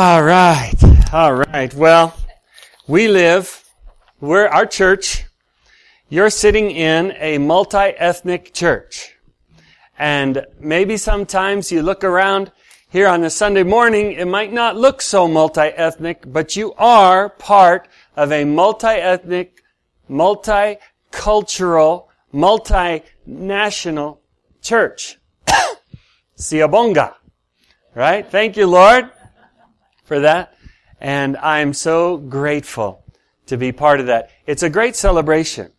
All right. All right. Well, we live, we're our church. You're sitting in a multi-ethnic church. And maybe sometimes you look around here on a Sunday morning, it might not look so multi-ethnic, but you are part of a multi-ethnic, multicultural, multinational church. Siyabonga. Right? Thank you, Lord, for that. And I'm so grateful to be part of that. It's a great celebration.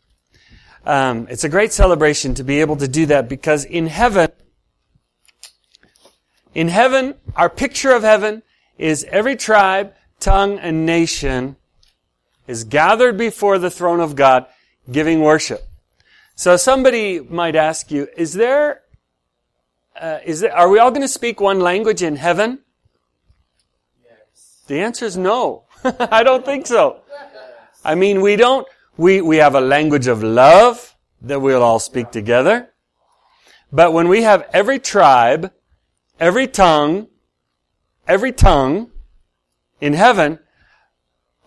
Um, it's a great celebration to be able to do that because in heaven, in heaven, our picture of heaven is every tribe, tongue, and nation is gathered before the throne of God giving worship. So somebody might ask you, is there, uh, is there, are we all going to speak one language in heaven? The answer is no. I don't think so. I mean, we don't, we, we have a language of love that we'll all speak together. But when we have every tribe, every tongue, every tongue in heaven,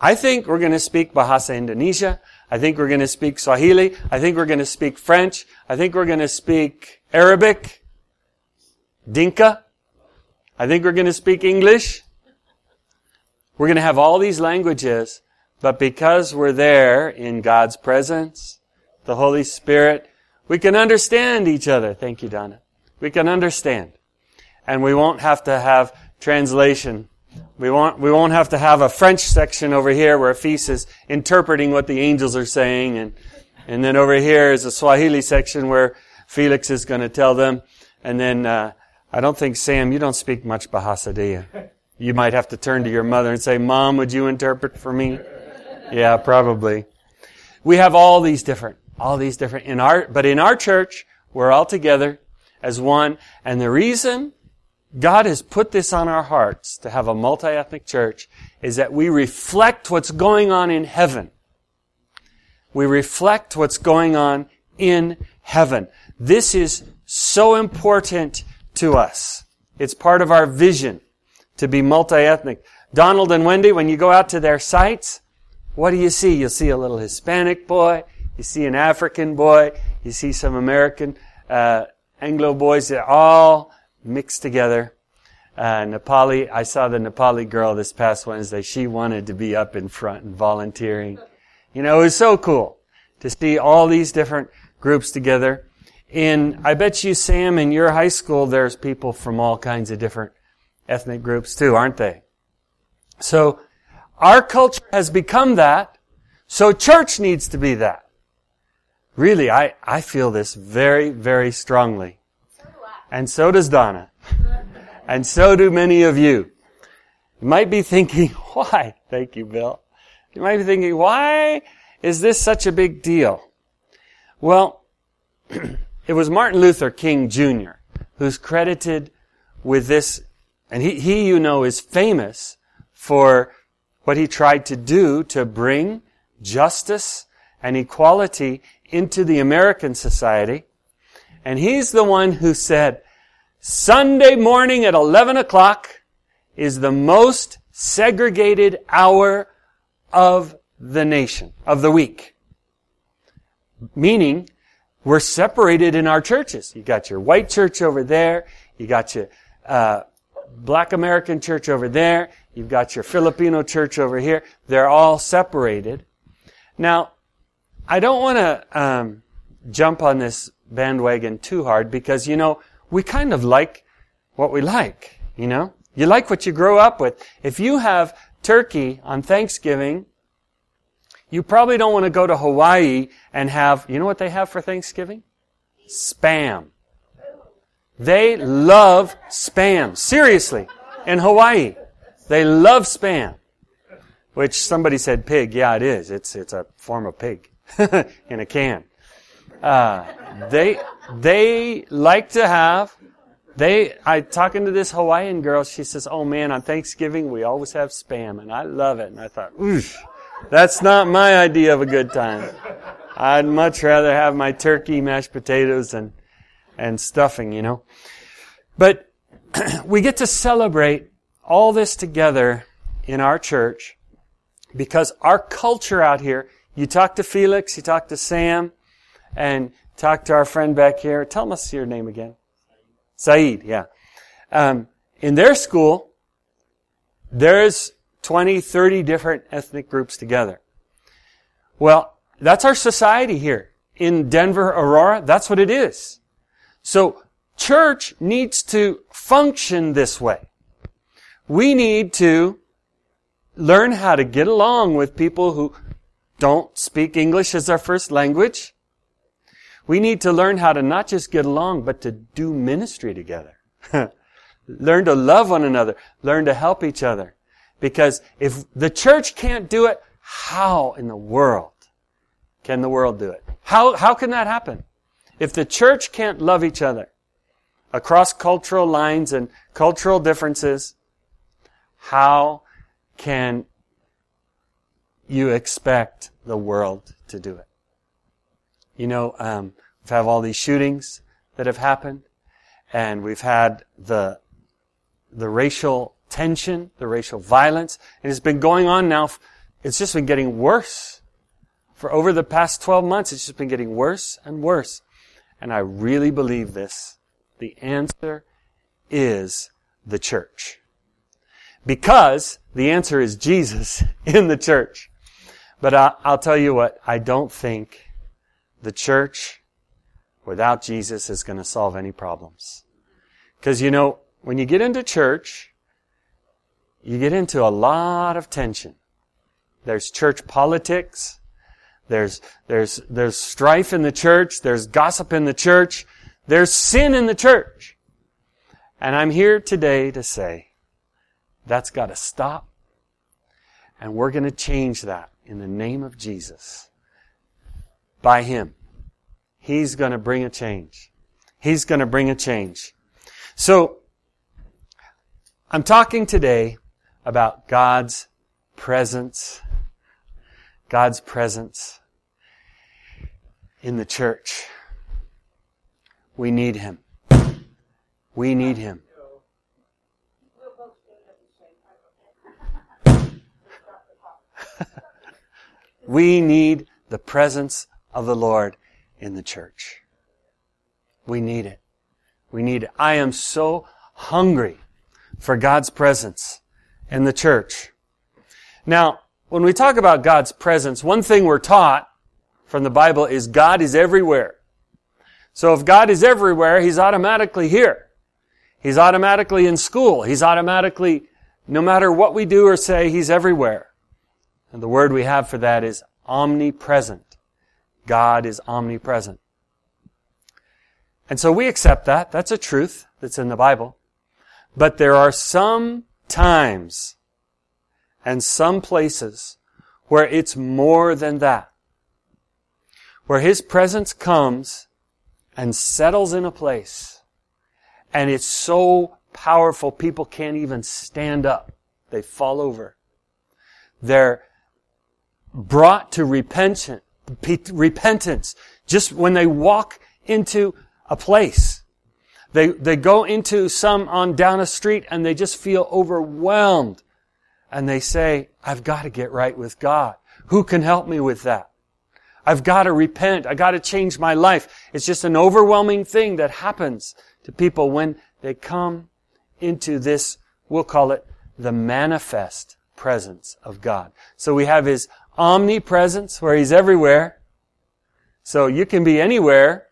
I think we're going to speak Bahasa Indonesia. I think we're going to speak Swahili. I think we're going to speak French. I think we're going to speak Arabic, Dinka. I think we're going to speak English. We're going to have all these languages, but because we're there in God's presence, the Holy Spirit, we can understand each other. Thank you, Donna. We can understand. And we won't have to have translation we won't, we won't have to have a French section over here where Fils is interpreting what the angels are saying and, and then over here is a Swahili section where Felix is going to tell them. And then, uh, I don't think, Sam, you don't speak much Bahasa, do you? You might have to turn to your mother and say, Mom, would you interpret for me? Yeah, probably. We have all these different, all these different, in our, but in our church, we're all together as one. And the reason God has put this on our hearts to have a multi-ethnic church is that we reflect what's going on in heaven. We reflect what's going on in heaven. This is so important to us. It's part of our vision to be multi-ethnic. Donald and Wendy, when you go out to their sites, what do you see? You'll see a little Hispanic boy. You see an African boy. You see some American, uh, Anglo boys. They're all mixed together. Uh, Nepali, I saw the Nepali girl this past Wednesday. She wanted to be up in front and volunteering. You know, it was so cool to see all these different groups together. In, I bet you, Sam, in your high school, there's people from all kinds of different ethnic groups too, aren't they? So, our culture has become that, so church needs to be that. Really, I, I feel this very, very strongly. And so does Donna. and so do many of you. You might be thinking, why? Thank you, Bill. You might be thinking, why is this such a big deal? Well, it was Martin Luther King Jr. who's credited with this, and he, he, you know, is famous for what he tried to do to bring justice and equality into the American society. And he's the one who said, Sunday morning at 11 o'clock is the most segregated hour of the nation, of the week. Meaning, we're separated in our churches. You got your white church over there. You got your uh, black American church over there. You've got your Filipino church over here. They're all separated. Now, I don't want to um, jump on this bandwagon too hard because, you know, we kind of like what we like, you know? You like what you grow up with. If you have turkey on Thanksgiving, you probably don't want to go to Hawaii and have, you know what they have for Thanksgiving? Spam. They love spam. Seriously. In Hawaii. They love spam. Which somebody said pig. Yeah, it is. It's, it's a form of pig. in a can. Uh, they they like to have they I talking to this Hawaiian girl. She says, "Oh man, on Thanksgiving we always have spam, and I love it." And I thought, "Oof, that's not my idea of a good time. I'd much rather have my turkey, mashed potatoes, and and stuffing, you know." But we get to celebrate all this together in our church because our culture out here, you talk to Felix, you talk to Sam, and talk to our friend back here. Tell us your name again. Saeed, yeah. Um, in their school, there's 20, 30 different ethnic groups together. Well, that's our society here. In Denver, Aurora, that's what it is. So, church needs to function this way. We need to learn how to get along with people who don't speak English as their first language. We need to learn how to not just get along, but to do ministry together. learn to love one another. Learn to help each other. Because if the church can't do it, how in the world can the world do it? How, how can that happen? If the church can't love each other across cultural lines and cultural differences, how can you expect the world to do it? You know, um, we've had all these shootings that have happened, and we've had the the racial tension, the racial violence, and it's been going on now. It's just been getting worse. For over the past 12 months, it's just been getting worse and worse. And I really believe this. The answer is the church. Because the answer is Jesus in the church. But I, will tell you what, I don't think the church without Jesus is going to solve any problems. Because you know, when you get into church, you get into a lot of tension. There's church politics. There's, there's, there's strife in the church. There's gossip in the church. There's sin in the church. And I'm here today to say, that's got to stop. And we're going to change that in the name of Jesus. By Him. He's going to bring a change. He's going to bring a change. So, I'm talking today about God's presence. God's presence in the church. We need Him. We need Him. we need the presence of the Lord in the church. We need it. We need it. I am so hungry for God's presence in the church. Now, when we talk about God's presence, one thing we're taught from the Bible is God is everywhere. So if God is everywhere, He's automatically here. He's automatically in school. He's automatically, no matter what we do or say, He's everywhere. And the word we have for that is omnipresent. God is omnipresent. And so we accept that. That's a truth that's in the Bible. But there are some times and some places where it's more than that. Where His presence comes and settles in a place. And it's so powerful people can't even stand up. They fall over. They're brought to repentance, just when they walk into a place. They, they go into some on down a street and they just feel overwhelmed. And they say, I've got to get right with God. Who can help me with that? I've got to repent. I've got to change my life. It's just an overwhelming thing that happens to people when they come into this, we'll call it the manifest presence of God. So we have His omnipresence, where He's everywhere. So you can be anywhere.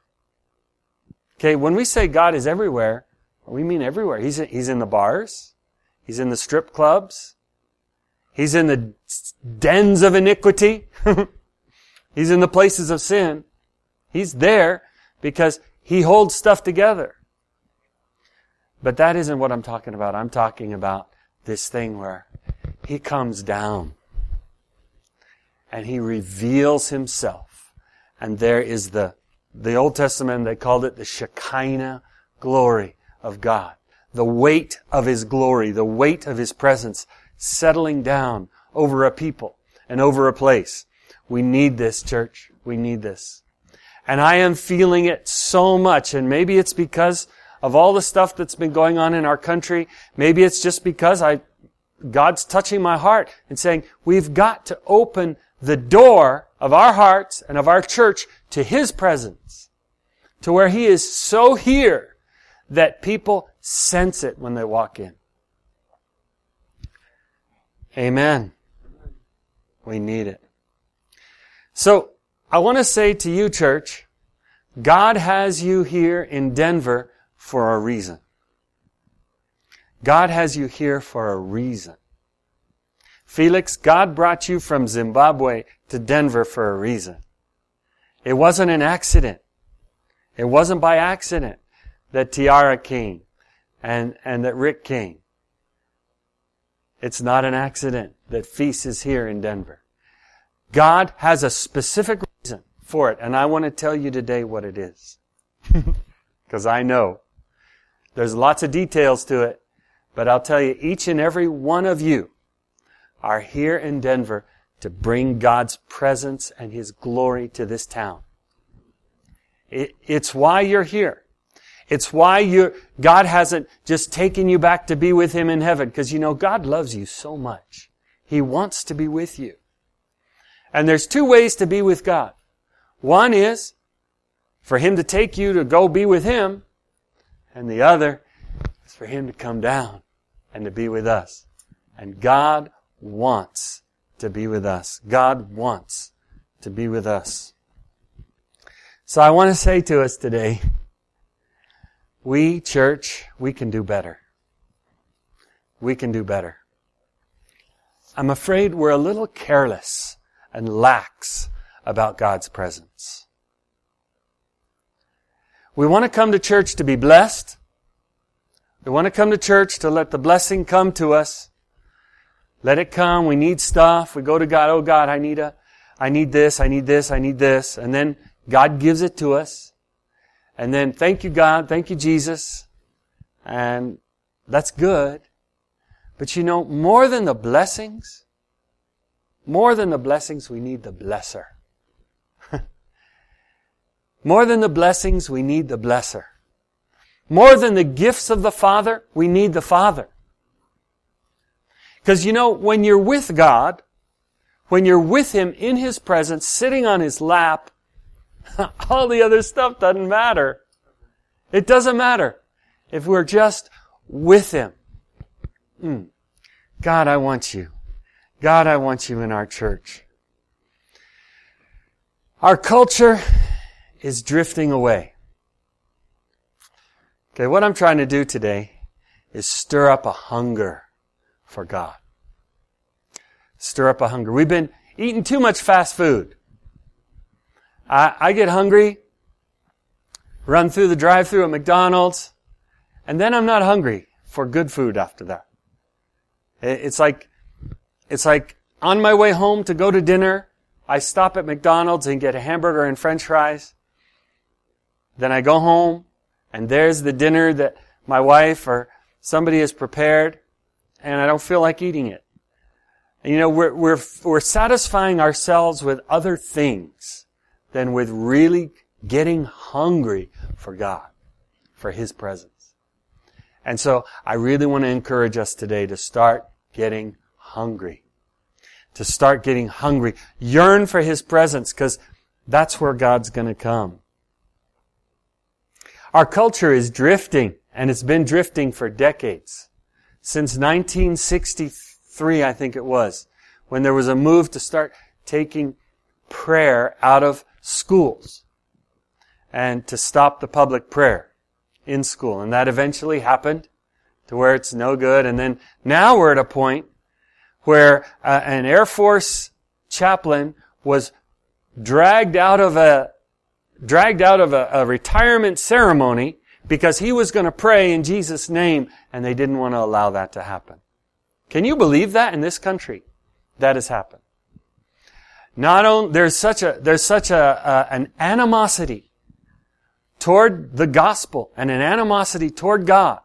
Okay, when we say God is everywhere, we mean everywhere. He's, he's in the bars. He's in the strip clubs. He's in the dens of iniquity. he's in the places of sin. He's there because He holds stuff together. But that isn't what I'm talking about. I'm talking about this thing where He comes down and he reveals himself. And there is the, the Old Testament, they called it the Shekinah glory of God. The weight of his glory, the weight of his presence settling down over a people and over a place. We need this, church. We need this. And I am feeling it so much, and maybe it's because of all the stuff that's been going on in our country. Maybe it's just because I, God's touching my heart and saying, we've got to open the door of our hearts and of our church to His presence. To where He is so here that people sense it when they walk in. Amen. We need it. So, I want to say to you, church, God has you here in Denver for a reason. God has you here for a reason. Felix, God brought you from Zimbabwe to Denver for a reason. It wasn't an accident. It wasn't by accident that Tiara came and, and that Rick came. It's not an accident that Feast is here in Denver. God has a specific reason for it, and I want to tell you today what it is. Because I know. There's lots of details to it, but I'll tell you, each and every one of you are here in Denver to bring God's presence and His glory to this town. It, it's why you're here. It's why you God hasn't just taken you back to be with Him in heaven, because you know God loves you so much. He wants to be with you. And there's two ways to be with God. One is for Him to take you to go be with Him, and the other is for Him to come down and to be with us. And God wants to be with us. God wants to be with us. So I want to say to us today, we, church, we can do better. We can do better. I'm afraid we're a little careless and lax about God's presence. We want to come to church to be blessed. We want to come to church to let the blessing come to us. Let it come. We need stuff. We go to God. Oh God, I need a, I need this. I need this. I need this. And then God gives it to us. And then thank you God. Thank you Jesus. And that's good. But you know, more than the blessings, more than the blessings, we need the blesser. More than the blessings, we need the blesser. More than the gifts of the Father, we need the Father. Because you know, when you're with God, when you're with Him in His presence, sitting on His lap, all the other stuff doesn't matter. It doesn't matter if we're just with Him. Mm. God, I want you. God, I want you in our church. Our culture is drifting away. Okay, what I'm trying to do today is stir up a hunger for God. Stir up a hunger. We've been eating too much fast food. I, I get hungry, run through the drive through at McDonald's, and then I'm not hungry for good food after that. It's like, it's like on my way home to go to dinner, I stop at McDonald's and get a hamburger and french fries. Then I go home and there's the dinner that my wife or somebody has prepared and I don't feel like eating it. And, you know, we're, we're, we're satisfying ourselves with other things than with really getting hungry for God, for His presence. And so I really want to encourage us today to start getting hungry. To start getting hungry. Yearn for His presence because that's where God's going to come. Our culture is drifting, and it's been drifting for decades. Since 1963, I think it was, when there was a move to start taking prayer out of schools and to stop the public prayer in school. And that eventually happened to where it's no good. And then now we're at a point where uh, an Air Force chaplain was dragged out of a dragged out of a, a retirement ceremony because he was going to pray in Jesus' name and they didn't want to allow that to happen. Can you believe that in this country? That has happened. Not only, there's such a, there's such a, an animosity toward the gospel and an animosity toward God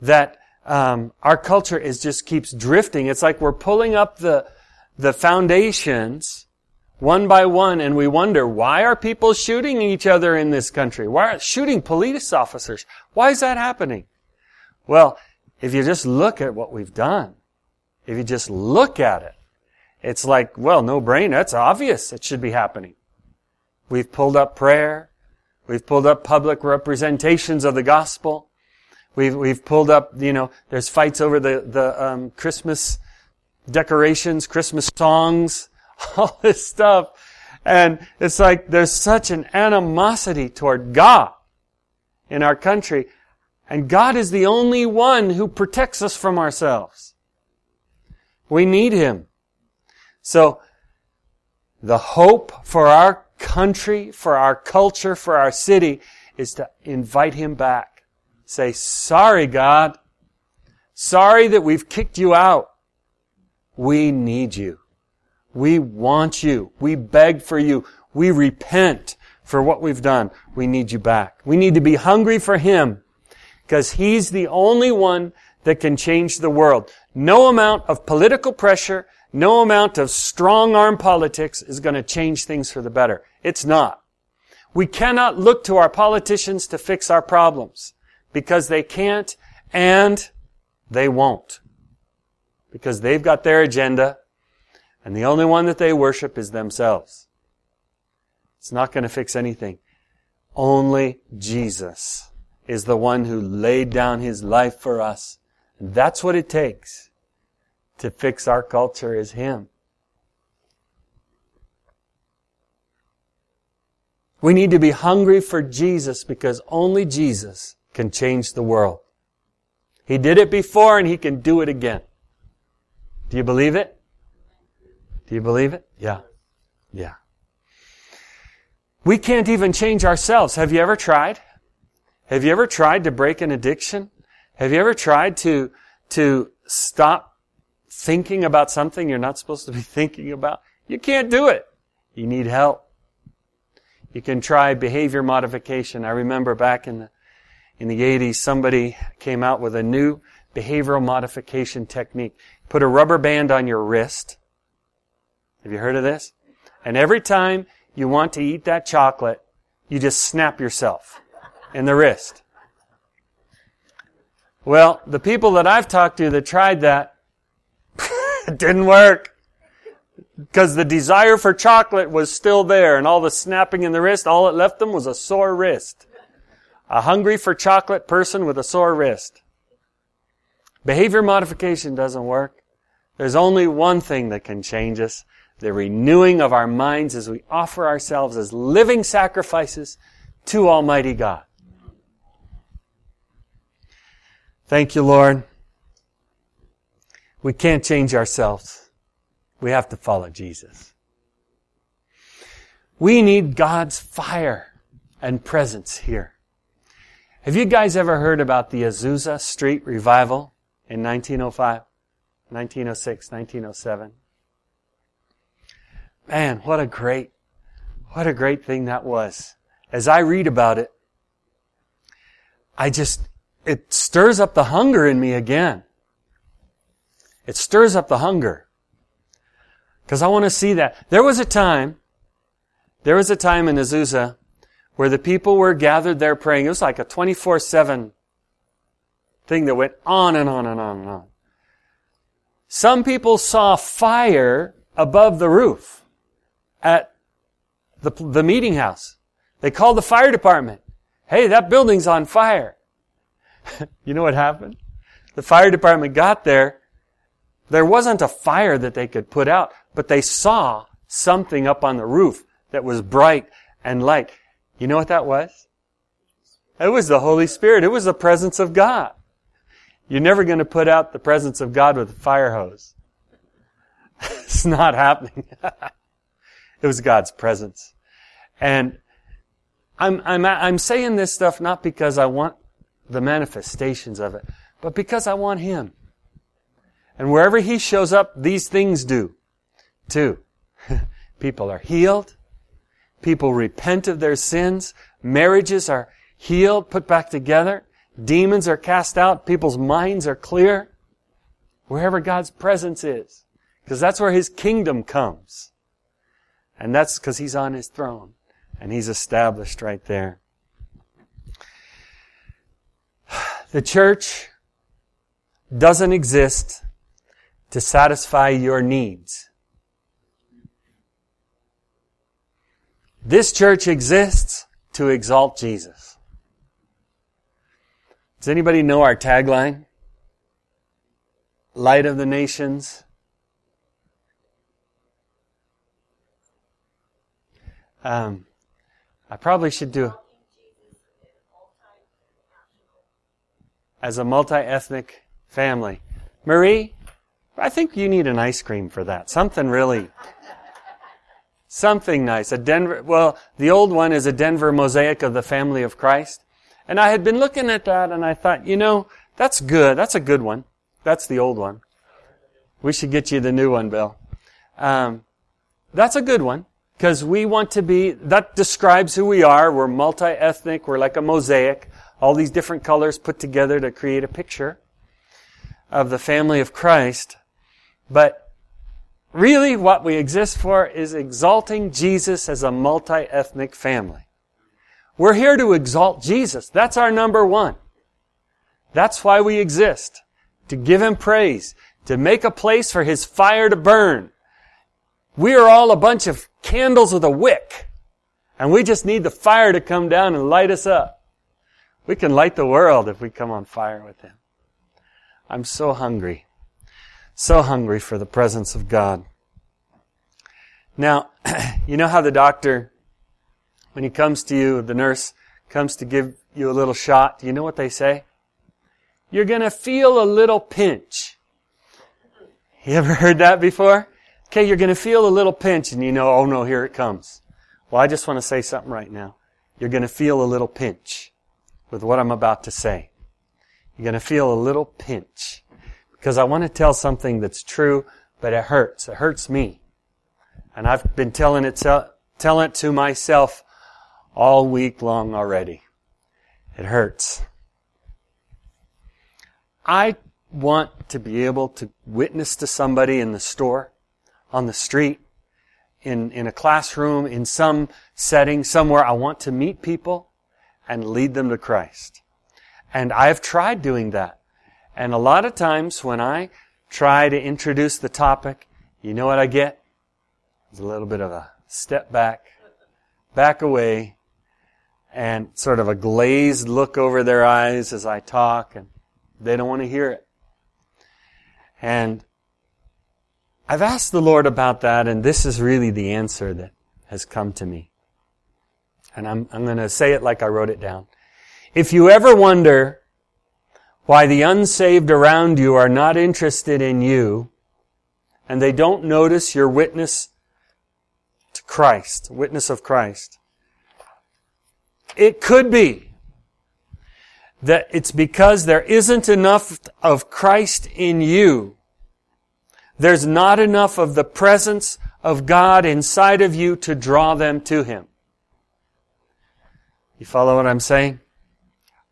that um, our culture is just keeps drifting. It's like we're pulling up the the foundations one by one and we wonder, why are people shooting each other in this country? Why are shooting police officers? Why is that happening? Well, if you just look at what we've done, if you just look at it, it's like, well, no brain. That's obvious. It should be happening. We've pulled up prayer. We've pulled up public representations of the gospel. We've, we've pulled up, you know, there's fights over the, the, um, Christmas decorations, Christmas songs, all this stuff. And it's like there's such an animosity toward God in our country. And God is the only one who protects us from ourselves. We need Him. So, the hope for our country, for our culture, for our city is to invite Him back. Say, sorry God. Sorry that we've kicked you out. We need you. We want you. We beg for you. We repent for what we've done. We need you back. We need to be hungry for Him because He's the only one that can change the world. No amount of political pressure, no amount of strong arm politics is going to change things for the better. It's not. We cannot look to our politicians to fix our problems because they can't and they won't. Because they've got their agenda and the only one that they worship is themselves. It's not going to fix anything. Only Jesus is the one who laid down his life for us. And that's what it takes to fix our culture is him. We need to be hungry for Jesus because only Jesus can change the world. He did it before and he can do it again. Do you believe it? Do you believe it? Yeah. Yeah. We can't even change ourselves. Have you ever tried? Have you ever tried to break an addiction? Have you ever tried to, to stop thinking about something you're not supposed to be thinking about? You can't do it. You need help. You can try behavior modification. I remember back in the, in the 80s, somebody came out with a new behavioral modification technique. Put a rubber band on your wrist have you heard of this? And every time you want to eat that chocolate, you just snap yourself in the wrist. Well, the people that I've talked to that tried that, it didn't work. Because the desire for chocolate was still there and all the snapping in the wrist, all it left them was a sore wrist. A hungry for chocolate person with a sore wrist. Behavior modification doesn't work. There's only one thing that can change us, the renewing of our minds as we offer ourselves as living sacrifices to Almighty God. Thank you, Lord. We can't change ourselves. We have to follow Jesus. We need God's fire and presence here. Have you guys ever heard about the Azusa Street revival in 1905, 1906, 1907? Man, what a great, what a great thing that was. As I read about it, I just, it stirs up the hunger in me again. It stirs up the hunger. Because I want to see that. There was a time, there was a time in Azusa where the people were gathered there praying. It was like a 24-7 thing that went on and on and on and on. Some people saw fire above the roof at the, the meeting house. They called the fire department. Hey, that building's on fire. you know what happened? The fire department got there. There wasn't a fire that they could put out, but they saw something up on the roof that was bright and light. You know what that was? It was the Holy Spirit. It was the presence of God. You're never going to put out the presence of God with a fire hose. it's not happening. It was God's presence. And I'm, I'm, I'm saying this stuff not because I want the manifestations of it, but because I want Him. And wherever He shows up, these things do too. People are healed. People repent of their sins. Marriages are healed, put back together. Demons are cast out. People's minds are clear. Wherever God's presence is. Because that's where His kingdom comes. And that's because he's on his throne and he's established right there. The church doesn't exist to satisfy your needs. This church exists to exalt Jesus. Does anybody know our tagline? Light of the nations. Um, I probably should do as a multi-ethnic family. Marie, I think you need an ice cream for that. Something really, something nice. A Denver, well, the old one is a Denver mosaic of the family of Christ. And I had been looking at that and I thought, you know, that's good. That's a good one. That's the old one. We should get you the new one, Bill. Um, that's a good one because we want to be, that describes who we are. We're multi-ethnic. We're like a mosaic. All these different colors put together to create a picture of the family of Christ. But really what we exist for is exalting Jesus as a multi-ethnic family. We're here to exalt Jesus. That's our number one. That's why we exist. To give Him praise. To make a place for His fire to burn. We are all a bunch of candles with a wick. And we just need the fire to come down and light us up. We can light the world if we come on fire with Him. I'm so hungry. So hungry for the presence of God. Now, you know how the doctor, when he comes to you, the nurse comes to give you a little shot, do you know what they say? You're gonna feel a little pinch. You ever heard that before? Okay, you're gonna feel a little pinch and you know, oh no, here it comes. Well, I just want to say something right now. You're gonna feel a little pinch with what I'm about to say. You're gonna feel a little pinch because I want to tell something that's true, but it hurts. It hurts me. And I've been telling it, telling it to myself all week long already. It hurts. I want to be able to witness to somebody in the store, on the street, in, in a classroom, in some setting, somewhere. I want to meet people and lead them to Christ. And I've tried doing that. And a lot of times when I try to introduce the topic, you know what I get? It's a little bit of a step back, back away, and sort of a glazed look over their eyes as I talk, and they don't want to hear it. And I've asked the Lord about that, and this is really the answer that has come to me. And I'm, I'm going to say it like I wrote it down. If you ever wonder why the unsaved around you are not interested in you and they don't notice your witness to Christ, witness of Christ. It could be that it's because there isn't enough of Christ in you. There's not enough of the presence of God inside of you to draw them to Him. You follow what I'm saying?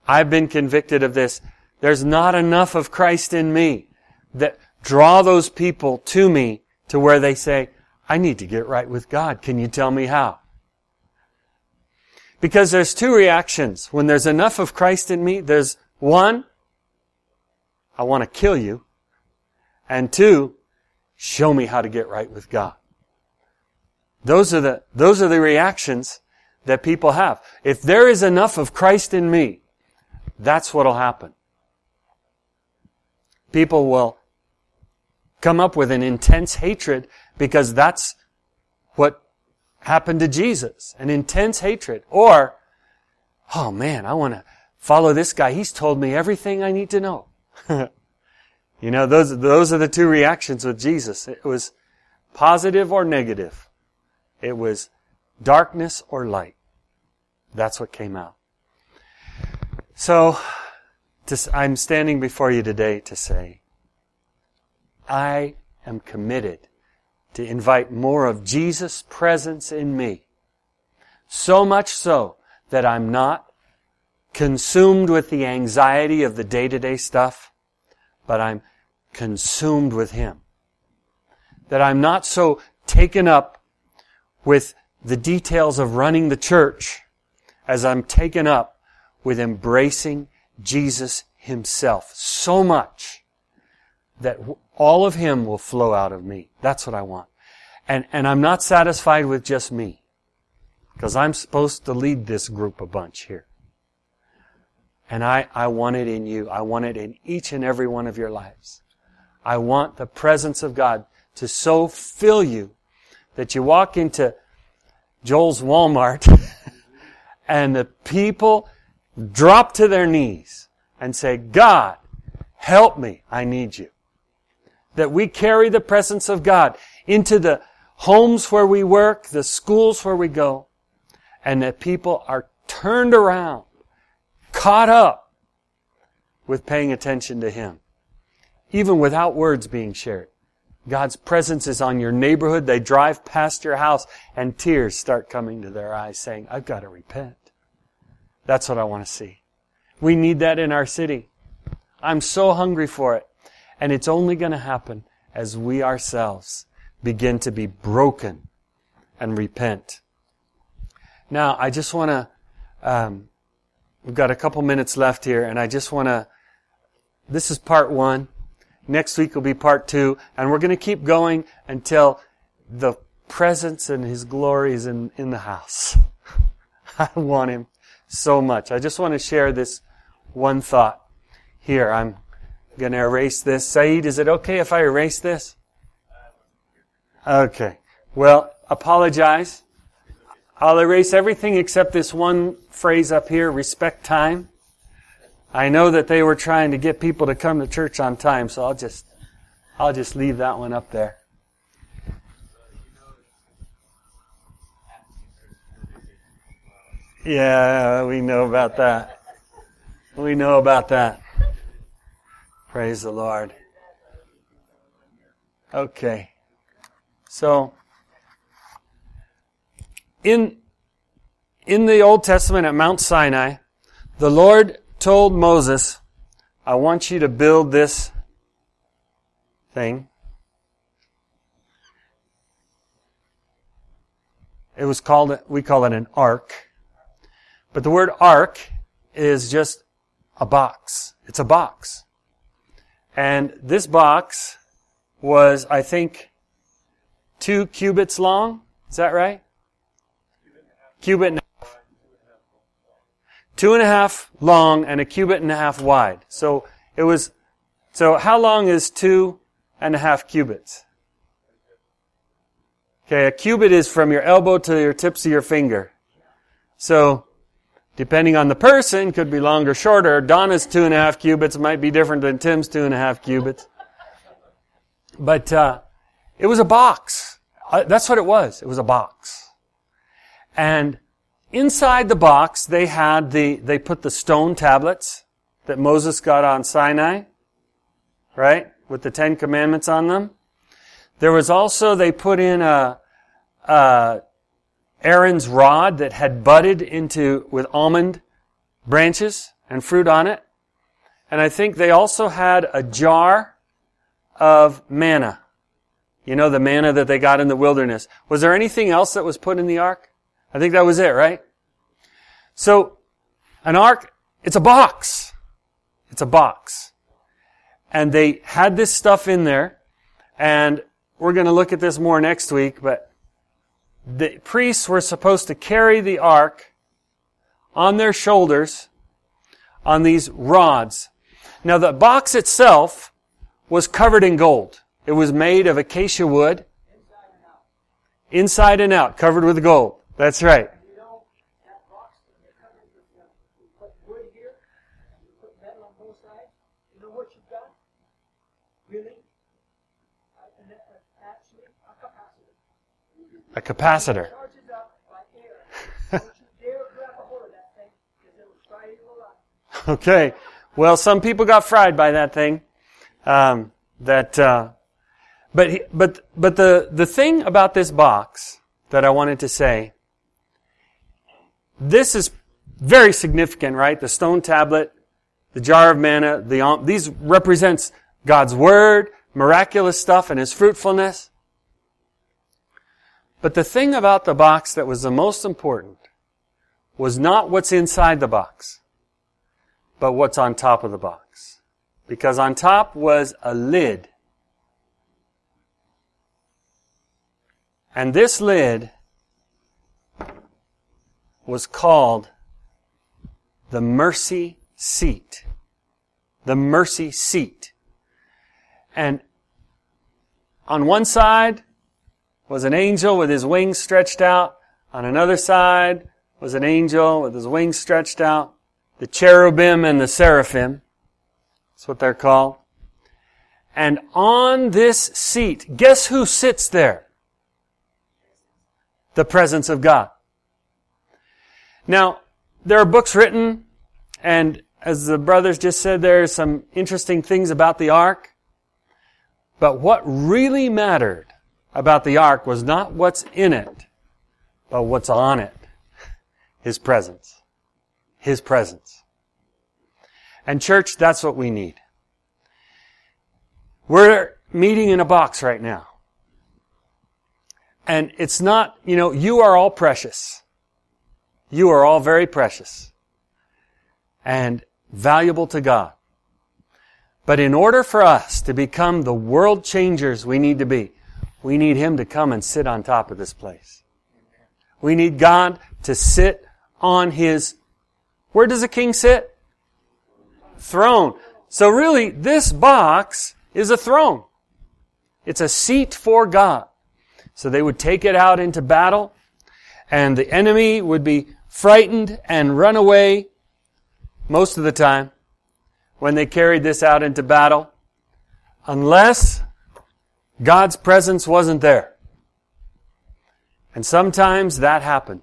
I've been convicted of this. There's not enough of Christ in me that draw those people to me to where they say, I need to get right with God. Can you tell me how? Because there's two reactions. When there's enough of Christ in me, there's one, I want to kill you. And two, show me how to get right with God. Those are the, those are the reactions that people have. If there is enough of Christ in me, that's what'll happen people will come up with an intense hatred because that's what happened to Jesus. An intense hatred. Or, oh man, I want to follow this guy. He's told me everything I need to know. you know, those, those are the two reactions with Jesus. It was positive or negative. It was darkness or light. That's what came out. So, to, I'm standing before you today to say, I am committed to invite more of Jesus' presence in me. So much so that I'm not consumed with the anxiety of the day-to-day stuff, but I'm consumed with Him. That I'm not so taken up with the details of running the church as I'm taken up with embracing Jesus himself so much that all of him will flow out of me. That's what I want. And, and I'm not satisfied with just me. Because I'm supposed to lead this group a bunch here. And I, I want it in you. I want it in each and every one of your lives. I want the presence of God to so fill you that you walk into Joel's Walmart and the people drop to their knees and say, God, help me. I need you. That we carry the presence of God into the homes where we work, the schools where we go, and that people are turned around, caught up with paying attention to Him, even without words being shared. God's presence is on your neighborhood. They drive past your house and tears start coming to their eyes saying, I've got to repent. That's what I want to see. We need that in our city. I'm so hungry for it. And it's only going to happen as we ourselves begin to be broken and repent. Now, I just want to, um, we've got a couple minutes left here, and I just want to, this is part one. Next week will be part two, and we're going to keep going until the presence and His glory is in, in the house. I want Him so much. I just want to share this one thought here. I'm going to erase this. Saeed, is it okay if I erase this? Okay. Well, apologize. I'll erase everything except this one phrase up here, respect time. I know that they were trying to get people to come to church on time, so I'll just, I'll just leave that one up there. Yeah, we know about that. We know about that. Praise the Lord. Okay. So, in, in the Old Testament at Mount Sinai, the Lord told Moses, I want you to build this thing. It was called, we call it an ark. But the word ark is just a box. It's a box. And this box was, I think, two cubits long. Is that right? cubit and a half. Two and a half long and a cubit and a half wide. So it was, so how long is two and a half cubits? Okay, a cubit is from your elbow to your tips of your finger. So, depending on the person, could be longer, shorter. Donna's two and a half cubits might be different than Tim's two and a half cubits. But, uh, it was a box. Uh, that's what it was. It was a box. And inside the box, they had the, they put the stone tablets that Moses got on Sinai, right? With the Ten Commandments on them. There was also, they put in a, a Aaron's rod that had budded into, with almond branches and fruit on it. And I think they also had a jar of manna. You know, the manna that they got in the wilderness. Was there anything else that was put in the ark? I think that was it, right? So, an ark, it's a box. It's a box. And they had this stuff in there, and we're going to look at this more next week, but the priests were supposed to carry the ark on their shoulders on these rods. Now the box itself was covered in gold. It was made of acacia wood, inside and out, covered with gold. That's right. A capacitor. okay. Well, some people got fried by that thing. Um, that, uh, but but but the the thing about this box that I wanted to say this is very significant, right? The stone tablet, the jar of manna, the, these represents God's Word, miraculous stuff, and His fruitfulness. But the thing about the box that was the most important was not what's inside the box, but what's on top of the box. Because on top was a lid. And this lid was called the mercy seat. The mercy seat. And on one side was an angel with his wings stretched out. On another side was an angel with his wings stretched out. The cherubim and the seraphim. That's what they're called. And on this seat, guess who sits there? The presence of God. Now, there are books written, and as the brothers just said, there are some interesting things about the ark. But what really mattered about the ark was not what's in it, but what's on it. His presence. His presence. And church, that's what we need. We're meeting in a box right now. And it's not, you know, you are all precious. You are all very precious. And valuable to God. But in order for us to become the world changers we need to be, we need Him to come and sit on top of this place. We need God to sit on His, where does a king sit? Throne. So really, this box is a throne. It's a seat for God. So they would take it out into battle, and the enemy would be frightened and run away most of the time when they carried this out into battle, unless God's presence wasn't there. And sometimes that happened.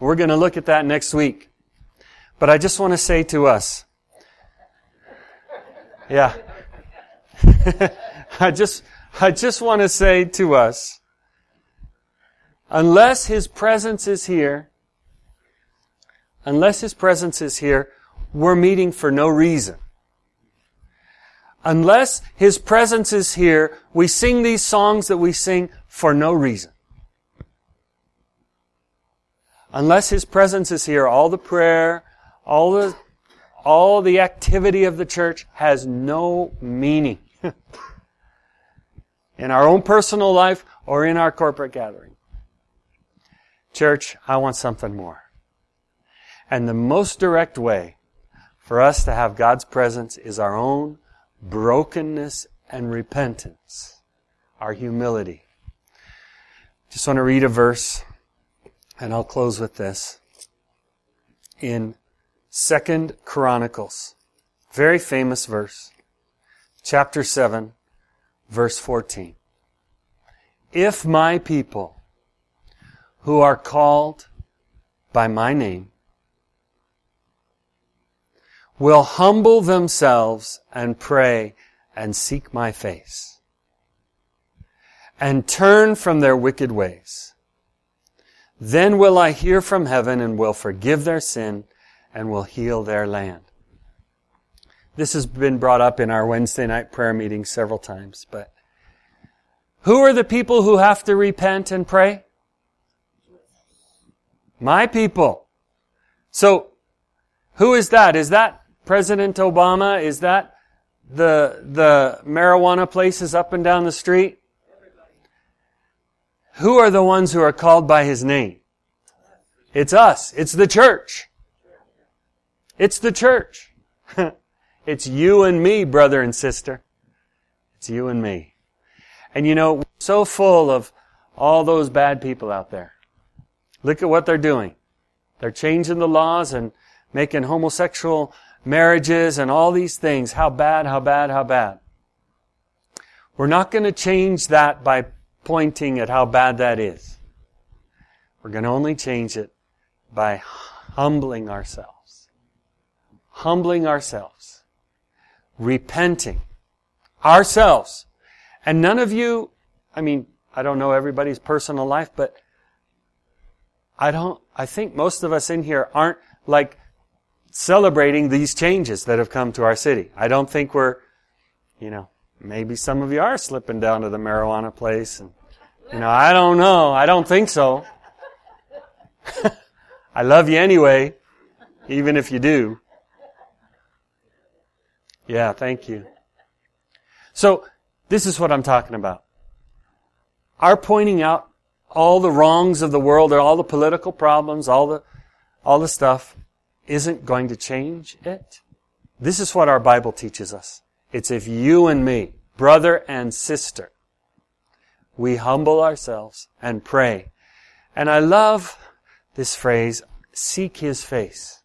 We're going to look at that next week. But I just want to say to us, yeah. I just, I just want to say to us, unless His presence is here, unless His presence is here, we're meeting for no reason. Unless His presence is here, we sing these songs that we sing for no reason. Unless His presence is here, all the prayer, all the, all the activity of the church has no meaning. in our own personal life or in our corporate gathering. Church, I want something more. And the most direct way for us to have God's presence is our own brokenness and repentance, our humility. Just want to read a verse, and I'll close with this. In Second Chronicles, very famous verse, chapter 7, verse 14. If my people, who are called by my name, will humble themselves and pray and seek my face and turn from their wicked ways. Then will I hear from heaven and will forgive their sin and will heal their land. This has been brought up in our Wednesday night prayer meeting several times, but who are the people who have to repent and pray? My people. So, who is that? Is that President Obama? Is that the, the marijuana places up and down the street? Who are the ones who are called by His name? It's us. It's the church. It's the church. it's you and me, brother and sister. It's you and me. And you know, we're so full of all those bad people out there. Look at what they're doing. They're changing the laws and making homosexual marriages and all these things. How bad, how bad, how bad. We're not going to change that by pointing at how bad that is. We're going to only change it by humbling ourselves. Humbling ourselves. Repenting. Ourselves. And none of you, I mean, I don't know everybody's personal life, but I don't, I think most of us in here aren't like celebrating these changes that have come to our city. I don't think we're, you know, maybe some of you are slipping down to the marijuana place and You know, I don't know. I don't think so. I love you anyway, even if you do. Yeah, thank you. So, this is what I'm talking about. Our pointing out all the wrongs of the world all the political problems, all the, all the stuff isn't going to change it. This is what our Bible teaches us. It's if you and me, brother and sister, we humble ourselves and pray. And I love this phrase, seek his face.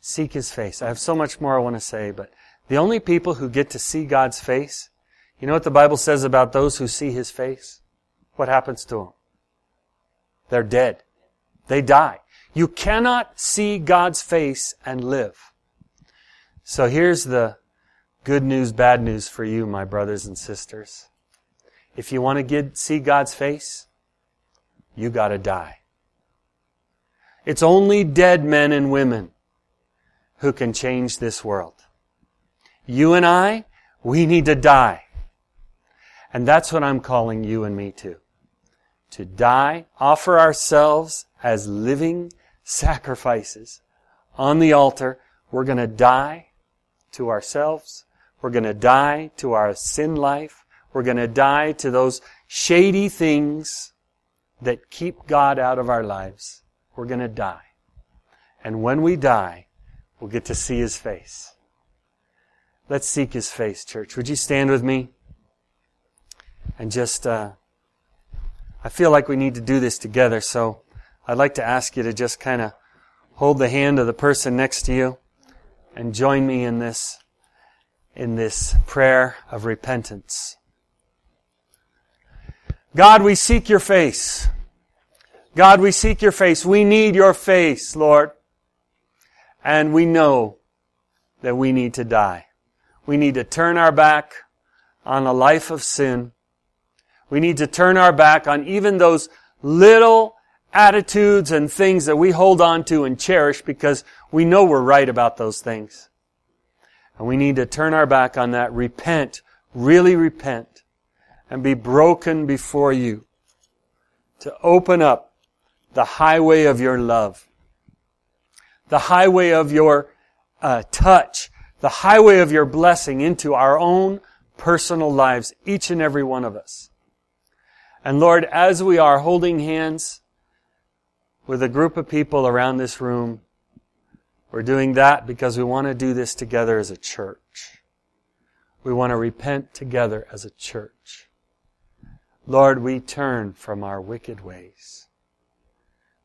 Seek his face. I have so much more I want to say, but the only people who get to see God's face, you know what the Bible says about those who see his face? What happens to them? They're dead. They die. You cannot see God's face and live. So here's the good news, bad news for you, my brothers and sisters. If you want to get, see God's face, you gotta die. It's only dead men and women who can change this world. You and I, we need to die. And that's what I'm calling you and me to. To die, offer ourselves as living sacrifices on the altar. We're going to die to ourselves. We're going to die to our sin life. We're going to die to those shady things that keep God out of our lives. We're going to die. And when we die, we'll get to see His face. Let's seek His face, church. Would you stand with me? And just, uh, I feel like we need to do this together, so I'd like to ask you to just kind of hold the hand of the person next to you and join me in this, in this prayer of repentance. God, we seek your face. God, we seek your face. We need your face, Lord. And we know that we need to die. We need to turn our back on a life of sin. We need to turn our back on even those little attitudes and things that we hold on to and cherish because we know we're right about those things. And we need to turn our back on that, repent, really repent, and be broken before you to open up the highway of your love, the highway of your uh, touch, the highway of your blessing into our own personal lives, each and every one of us. And Lord, as we are holding hands with a group of people around this room, we're doing that because we want to do this together as a church. We want to repent together as a church. Lord, we turn from our wicked ways.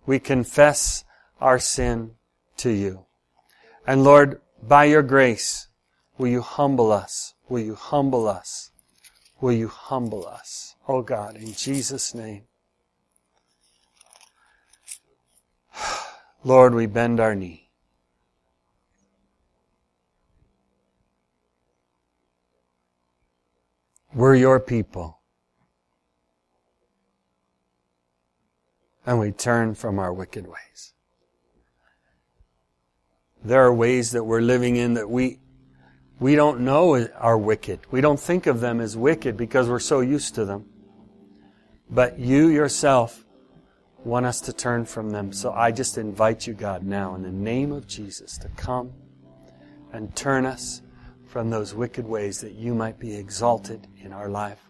We confess our sin to you. And Lord, by your grace, will you humble us? Will you humble us? Will you humble us? Oh God, in Jesus' name. Lord, we bend our knee. We're your people. And we turn from our wicked ways. There are ways that we're living in that we, we don't know are wicked. We don't think of them as wicked because we're so used to them. But you yourself want us to turn from them. So I just invite you, God, now in the name of Jesus to come and turn us from those wicked ways that you might be exalted in our life.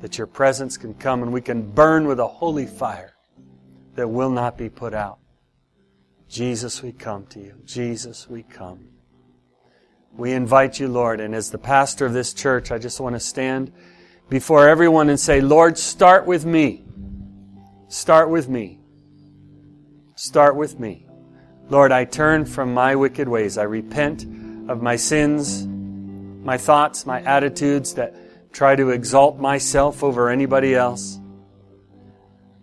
That your presence can come and we can burn with a holy fire that will not be put out. Jesus, we come to you. Jesus, we come. We invite you, Lord, and as the pastor of this church, I just want to stand before everyone and say, Lord, start with me. Start with me. Start with me. Lord, I turn from my wicked ways. I repent of my sins my thoughts, my attitudes that try to exalt myself over anybody else,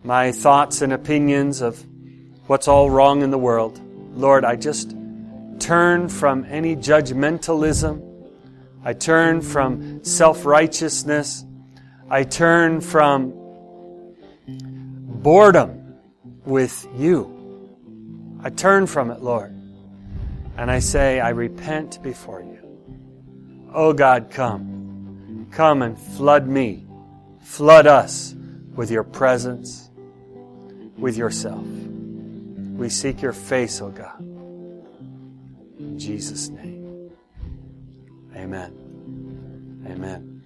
my thoughts and opinions of what's all wrong in the world. Lord, I just turn from any judgmentalism. I turn from self righteousness. I turn from boredom with you. I turn from it, Lord, and I say, I repent before you. Oh God, come. Come and flood me, flood us with your presence, with yourself. We seek your face, O oh God. In Jesus' name. Amen. Amen.